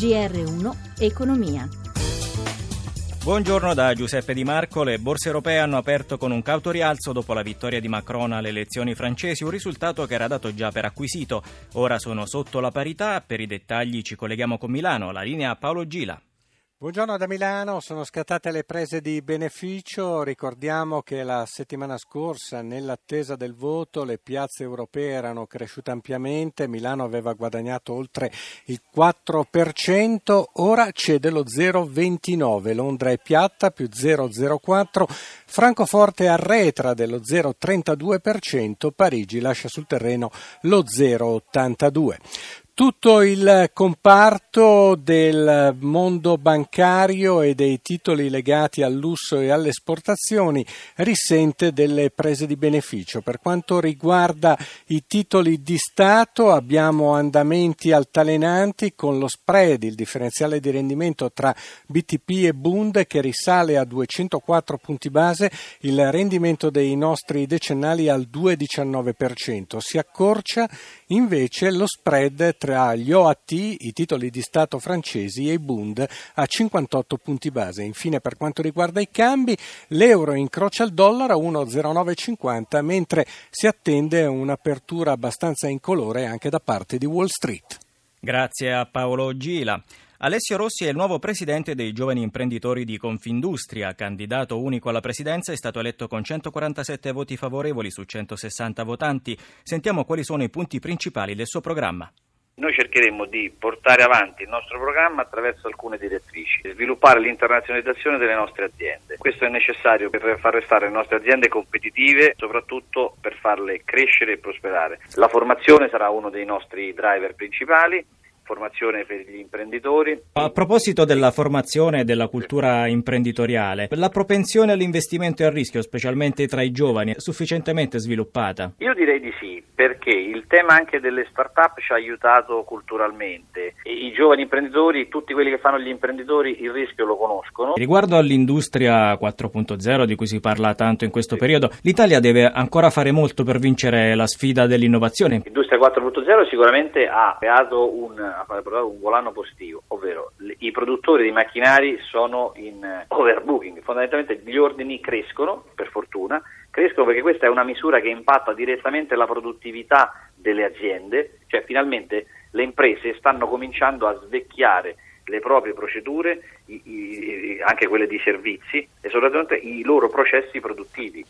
GR1 Economia. Buongiorno da Giuseppe Di Marco. Le borse europee hanno aperto con un cauto rialzo dopo la vittoria di Macron alle elezioni francesi, un risultato che era dato già per acquisito. Ora sono sotto la parità. Per i dettagli ci colleghiamo con Milano. La linea Paolo Gila. Buongiorno da Milano, sono scattate le prese di beneficio, ricordiamo che la settimana scorsa nell'attesa del voto le piazze europee erano cresciute ampiamente, Milano aveva guadagnato oltre il 4%, ora cede lo 0,29, Londra è piatta più 0,04, Francoforte arretra dello 0,32%, Parigi lascia sul terreno lo 0,82%. Tutto il comparto del mondo bancario e dei titoli legati al lusso e alle esportazioni risente delle prese di beneficio. Per quanto riguarda i titoli di Stato abbiamo andamenti altalenanti con lo spread, il differenziale di rendimento tra BTP e Bund che risale a 204 punti base, il rendimento dei nostri decennali al 2,19%. Si accorcia invece lo spread tra gli OAT, i titoli di Stato francesi, e i Bund a 58 punti base. Infine, per quanto riguarda i cambi, l'euro incrocia il dollaro a 1,0950, mentre si attende un'apertura abbastanza incolore anche da parte di Wall Street. Grazie a Paolo Gila. Alessio Rossi è il nuovo presidente dei giovani imprenditori di Confindustria. Candidato unico alla presidenza, è stato eletto con 147 voti favorevoli su 160 votanti. Sentiamo quali sono i punti principali del suo programma. Noi cercheremo di portare avanti il nostro programma attraverso alcune direttrici, sviluppare l'internazionalizzazione delle nostre aziende. Questo è necessario per far restare le nostre aziende competitive, soprattutto per farle crescere e prosperare. La formazione sarà uno dei nostri driver principali formazione per gli imprenditori. A proposito della formazione e della cultura imprenditoriale, la propensione all'investimento e al rischio, specialmente tra i giovani, è sufficientemente sviluppata? Io direi di sì, perché il tema anche delle start-up ci ha aiutato culturalmente. I giovani imprenditori, tutti quelli che fanno gli imprenditori, il rischio lo conoscono. Riguardo all'industria 4.0 di cui si parla tanto in questo periodo, l'Italia deve ancora fare molto per vincere la sfida dell'innovazione. L'industria 4.0 sicuramente ha creato un portato un volano positivo, ovvero i produttori di macchinari sono in eh, overbooking, fondamentalmente gli ordini crescono, per fortuna, crescono perché questa è una misura che impatta direttamente la produttività delle aziende, cioè finalmente le imprese stanno cominciando a svecchiare le proprie procedure, i, i, anche quelle di servizi e soprattutto i loro processi produttivi.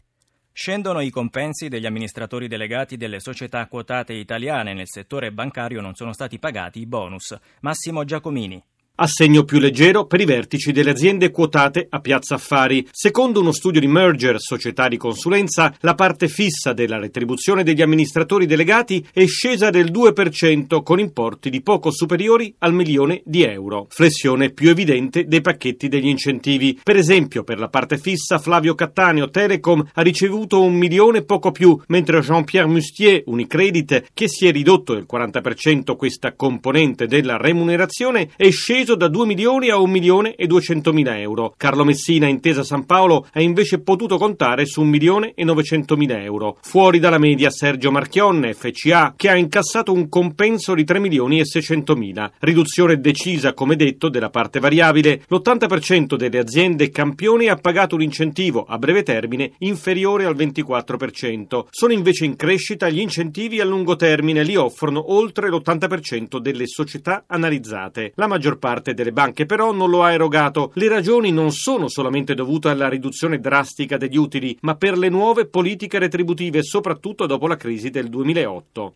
Scendono i compensi degli amministratori delegati delle società quotate italiane nel settore bancario non sono stati pagati i bonus. Massimo Giacomini assegno più leggero per i vertici delle aziende quotate a Piazza Affari. Secondo uno studio di Merger, società di consulenza, la parte fissa della retribuzione degli amministratori delegati è scesa del 2% con importi di poco superiori al milione di euro. Flessione più evidente dei pacchetti degli incentivi. Per esempio, per la parte fissa Flavio Cattaneo Telecom ha ricevuto un milione poco più, mentre Jean-Pierre Mustier Unicredit, che si è ridotto del 40% questa componente della remunerazione, è sceso sceso da 2 milioni a 1 milione e 200 mila euro. Carlo Messina, intesa San Paolo, ha invece potuto contare su 1 milione e 900 mila euro. Fuori dalla media Sergio Marchionne, FCA, che ha incassato un compenso di 3 milioni e 600 mila. Riduzione decisa, come detto, della parte variabile. L'80% delle aziende campioni ha pagato un incentivo a breve termine inferiore al 24%. Sono invece in crescita gli incentivi a lungo termine, li offrono oltre l'80% delle società analizzate. La maggior parte parte delle banche però non lo ha erogato. Le ragioni non sono solamente dovute alla riduzione drastica degli utili, ma per le nuove politiche retributive, soprattutto dopo la crisi del 2008.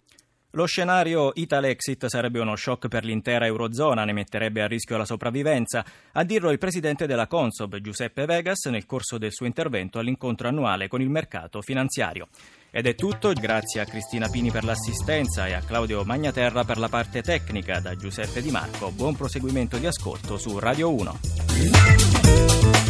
Lo scenario Italexit sarebbe uno shock per l'intera Eurozona, ne metterebbe a rischio la sopravvivenza, a dirlo il presidente della Consob, Giuseppe Vegas, nel corso del suo intervento all'incontro annuale con il mercato finanziario. Ed è tutto, grazie a Cristina Pini per l'assistenza e a Claudio Magnaterra per la parte tecnica, da Giuseppe Di Marco. Buon proseguimento di ascolto su Radio 1.